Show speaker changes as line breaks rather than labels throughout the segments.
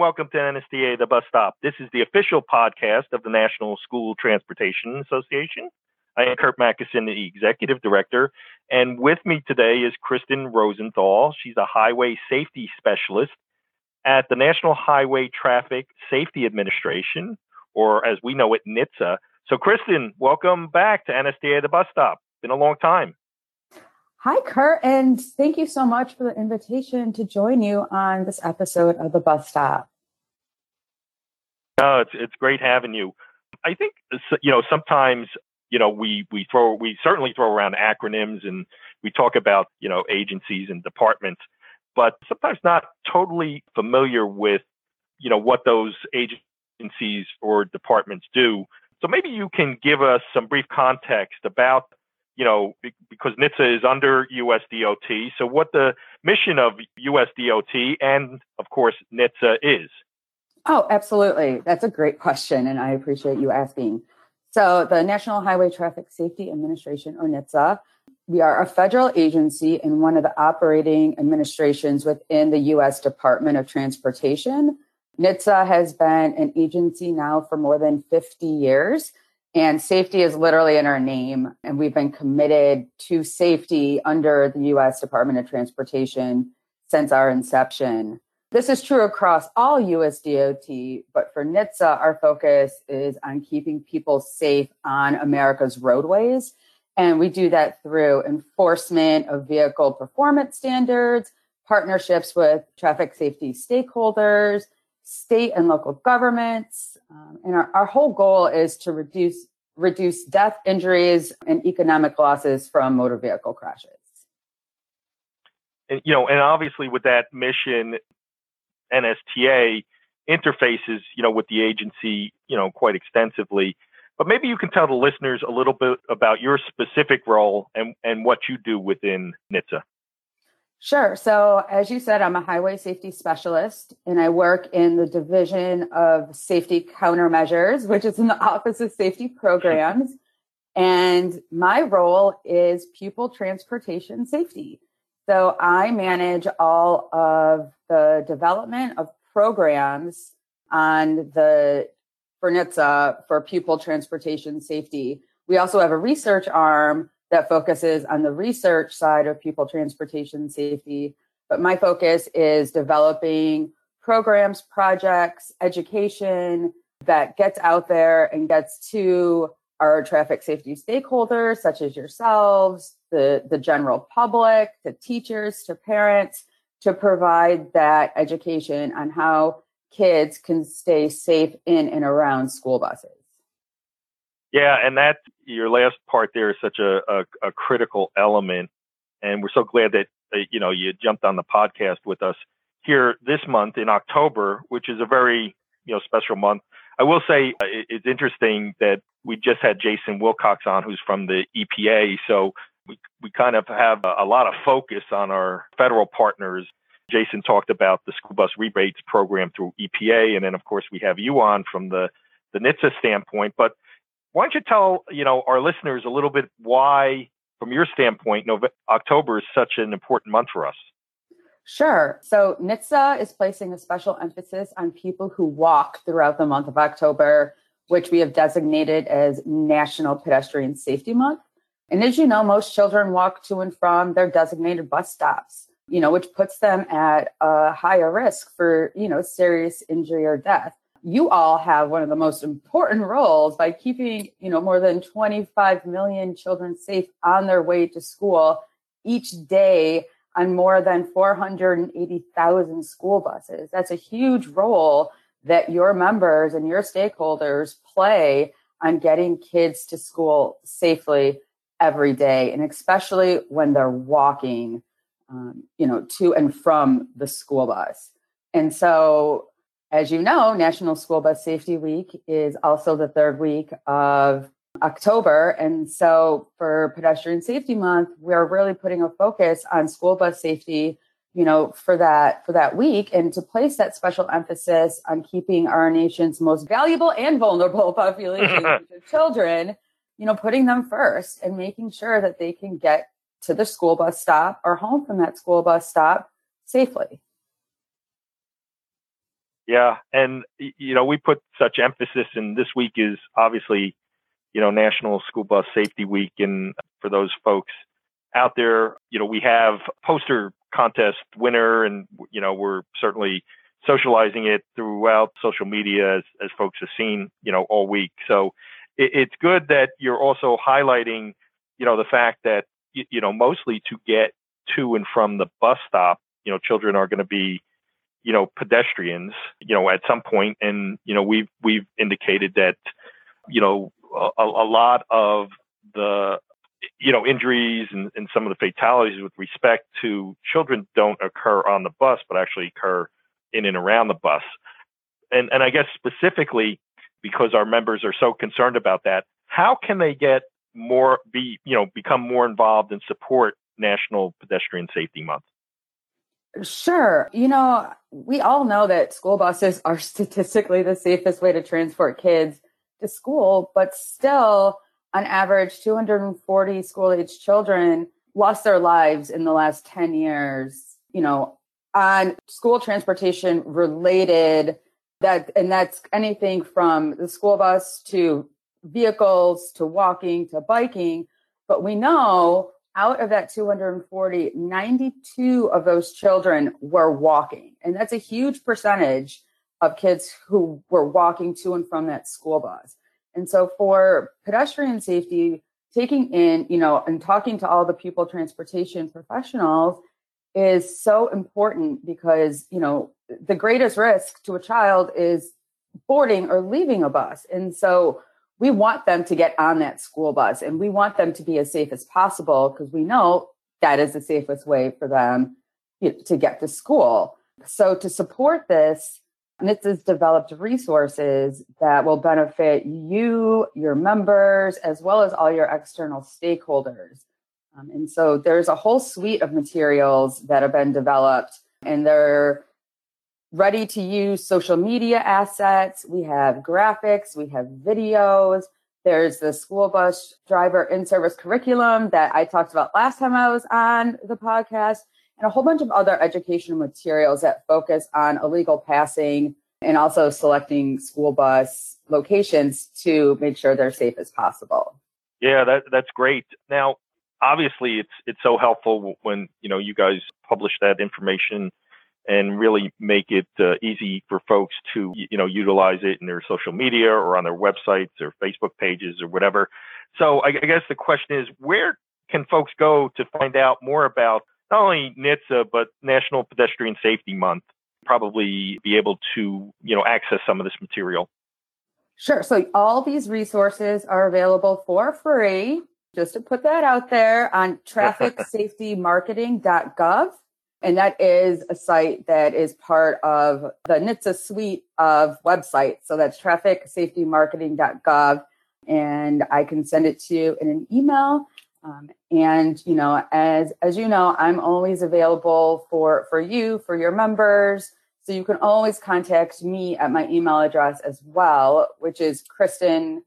welcome to NSTA The Bus Stop. This is the official podcast of the National School Transportation Association. I am Curt Macysyn, the Executive Director, and with me today is Kristin Rosenthal. She's a highway safety specialist at the National Highway Traffic Safety Administration, or as we know it, NHTSA. So, Kristin, welcome back to NSTA The Bus Stop. Been a long time.
Hi, Curt, and thank you so much for the invitation to join you on this episode of the Bus Stop.
No, it's it's great having you. I think you know sometimes you know we we throw we certainly throw around acronyms and we talk about you know agencies and departments, but sometimes not totally familiar with you know what those agencies or departments do. So maybe you can give us some brief context about you know, because NHTSA is under USDOT. So, what the mission of USDOT and, of course, NHTSA is?
Oh, absolutely. That's a great question, and I appreciate you asking. So, the National Highway Traffic Safety Administration, or NHTSA, we are a federal agency and one of the operating administrations within the U.S. Department of Transportation. NHTSA has been an agency now for more than 50 years. And safety is literally in our name. And we've been committed to safety under the US Department of Transportation since our inception. This is true across all USDOT, but for NHTSA, our focus is on keeping people safe on America's roadways. And we do that through enforcement of vehicle performance standards, partnerships with traffic safety stakeholders, state and local governments. Um, and our, our whole goal is to reduce reduce death, injuries, and economic losses from motor vehicle crashes.
And, you know, and obviously with that mission, NSTA interfaces, you know, with the agency, you know, quite extensively. But maybe you can tell the listeners a little bit about your specific role and, and what you do within NHTSA.
Sure. So, as you said, I'm a highway safety specialist and I work in the Division of Safety Countermeasures, which is in the Office of Safety Programs. and my role is pupil transportation safety. So, I manage all of the development of programs on the for NHTSA for pupil transportation safety. We also have a research arm that focuses on the research side of pupil transportation safety. But my focus is developing programs, projects, education that gets out there and gets to our traffic safety stakeholders, such as yourselves, the, the general public, to teachers, to parents, to provide that education on how kids can stay safe in and around school buses.
Yeah, and that your last part there is such a, a, a critical element, and we're so glad that uh, you know you jumped on the podcast with us here this month in October, which is a very you know special month. I will say uh, it's interesting that we just had Jason Wilcox on, who's from the EPA, so we we kind of have a, a lot of focus on our federal partners. Jason talked about the school bus rebates program through EPA, and then of course we have you on from the the NHTSA standpoint, but why don't you tell you know our listeners a little bit why, from your standpoint, November, October is such an important month for us?
Sure. So NHTSA is placing a special emphasis on people who walk throughout the month of October, which we have designated as National Pedestrian Safety Month. And as you know, most children walk to and from their designated bus stops, you know, which puts them at a higher risk for, you know, serious injury or death you all have one of the most important roles by keeping, you know, more than 25 million children safe on their way to school each day on more than 480,000 school buses. That's a huge role that your members and your stakeholders play on getting kids to school safely every day, and especially when they're walking, um, you know, to and from the school bus. And so as you know, National School Bus Safety Week is also the third week of October. And so for Pedestrian Safety Month, we're really putting a focus on school bus safety, you know, for that for that week and to place that special emphasis on keeping our nation's most valuable and vulnerable population, children, you know, putting them first and making sure that they can get to the school bus stop or home from that school bus stop safely.
Yeah, and you know we put such emphasis, and this week is obviously, you know, National School Bus Safety Week, and for those folks out there, you know, we have poster contest winner, and you know we're certainly socializing it throughout social media as, as folks have seen, you know, all week. So it, it's good that you're also highlighting, you know, the fact that you, you know mostly to get to and from the bus stop, you know, children are going to be you know pedestrians you know at some point and you know we've we've indicated that you know a, a lot of the you know injuries and, and some of the fatalities with respect to children don't occur on the bus but actually occur in and around the bus and and i guess specifically because our members are so concerned about that how can they get more be you know become more involved and support national pedestrian safety month
Sure. You know, we all know that school buses are statistically the safest way to transport kids to school, but still, on average, 240 school age children lost their lives in the last 10 years, you know, on school transportation related that and that's anything from the school bus to vehicles to walking to biking but we know out of that 240, 92 of those children were walking. And that's a huge percentage of kids who were walking to and from that school bus. And so for pedestrian safety, taking in, you know, and talking to all the pupil transportation professionals is so important because, you know, the greatest risk to a child is boarding or leaving a bus. And so we want them to get on that school bus and we want them to be as safe as possible because we know that is the safest way for them you know, to get to school. So to support this, NHTSA has developed resources that will benefit you, your members, as well as all your external stakeholders. Um, and so there's a whole suite of materials that have been developed and they're ready to use social media assets. We have graphics, we have videos. There's the school bus driver in service curriculum that I talked about last time I was on the podcast, and a whole bunch of other educational materials that focus on illegal passing and also selecting school bus locations to make sure they're safe as possible.
Yeah, that that's great. Now, obviously, it's it's so helpful when you know you guys publish that information and really make it uh, easy for folks to you know utilize it in their social media or on their websites or Facebook pages or whatever. So I, I guess the question is, where can folks go to find out more about not only NHTSA but National Pedestrian Safety Month? Probably be able to you know access some of this material.
Sure. So all these resources are available for free. Just to put that out there on trafficsafetymarketing.gov. And that is a site that is part of the NHTSA suite of websites. So that's trafficsafetymarketing.gov. And I can send it to you in an email. Um, and you know, as as you know, I'm always available for for you, for your members. So you can always contact me at my email address as well, which is Kristin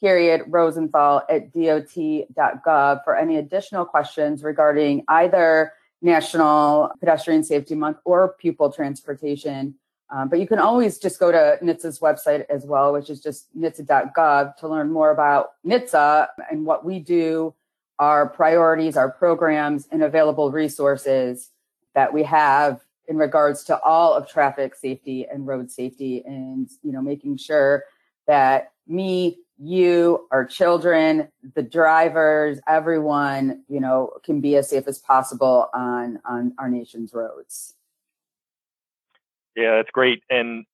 period Rosenthal at dot.gov for any additional questions regarding either National Pedestrian Safety Month or pupil transportation. Um, but you can always just go to NHTSA's website as well, which is just nhtsa.gov to learn more about NHTSA and what we do, our priorities, our programs, and available resources that we have in regards to all of traffic safety and road safety and, you know, making sure that me, you, our children, the drivers, everyone, you know, can be as safe as possible on on our nation's roads.
Yeah, that's great. And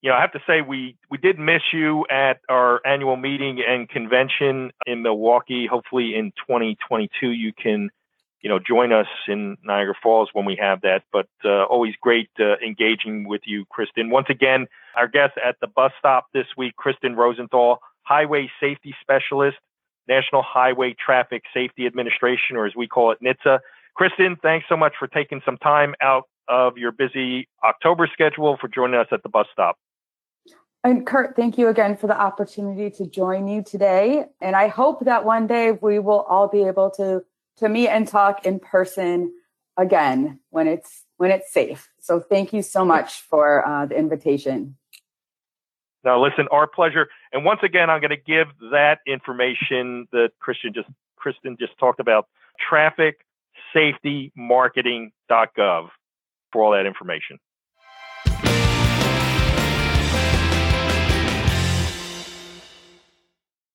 you know, I have to say we we did miss you at our annual meeting and convention in Milwaukee. Hopefully in 2022 you can you know join us in Niagara Falls when we have that. But uh, always great uh, engaging with you, Kristin. Once again, our guest at the bus stop this week, Kristin Rosenthal Highway Safety Specialist, National Highway Traffic Safety Administration, or as we call it, NHTSA. Kristin, thanks so much for taking some time out of your busy October schedule for joining us at the bus stop.
And Curt, thank you again for the opportunity to join you today. And I hope that one day we will all be able to to meet and talk in person again when it's when it's safe. So thank you so much for uh, the invitation.
Now, listen, our pleasure. And once again, I'm going to give that information that Christian just Kristin just talked about. Traffic safety marketing.gov for all that information.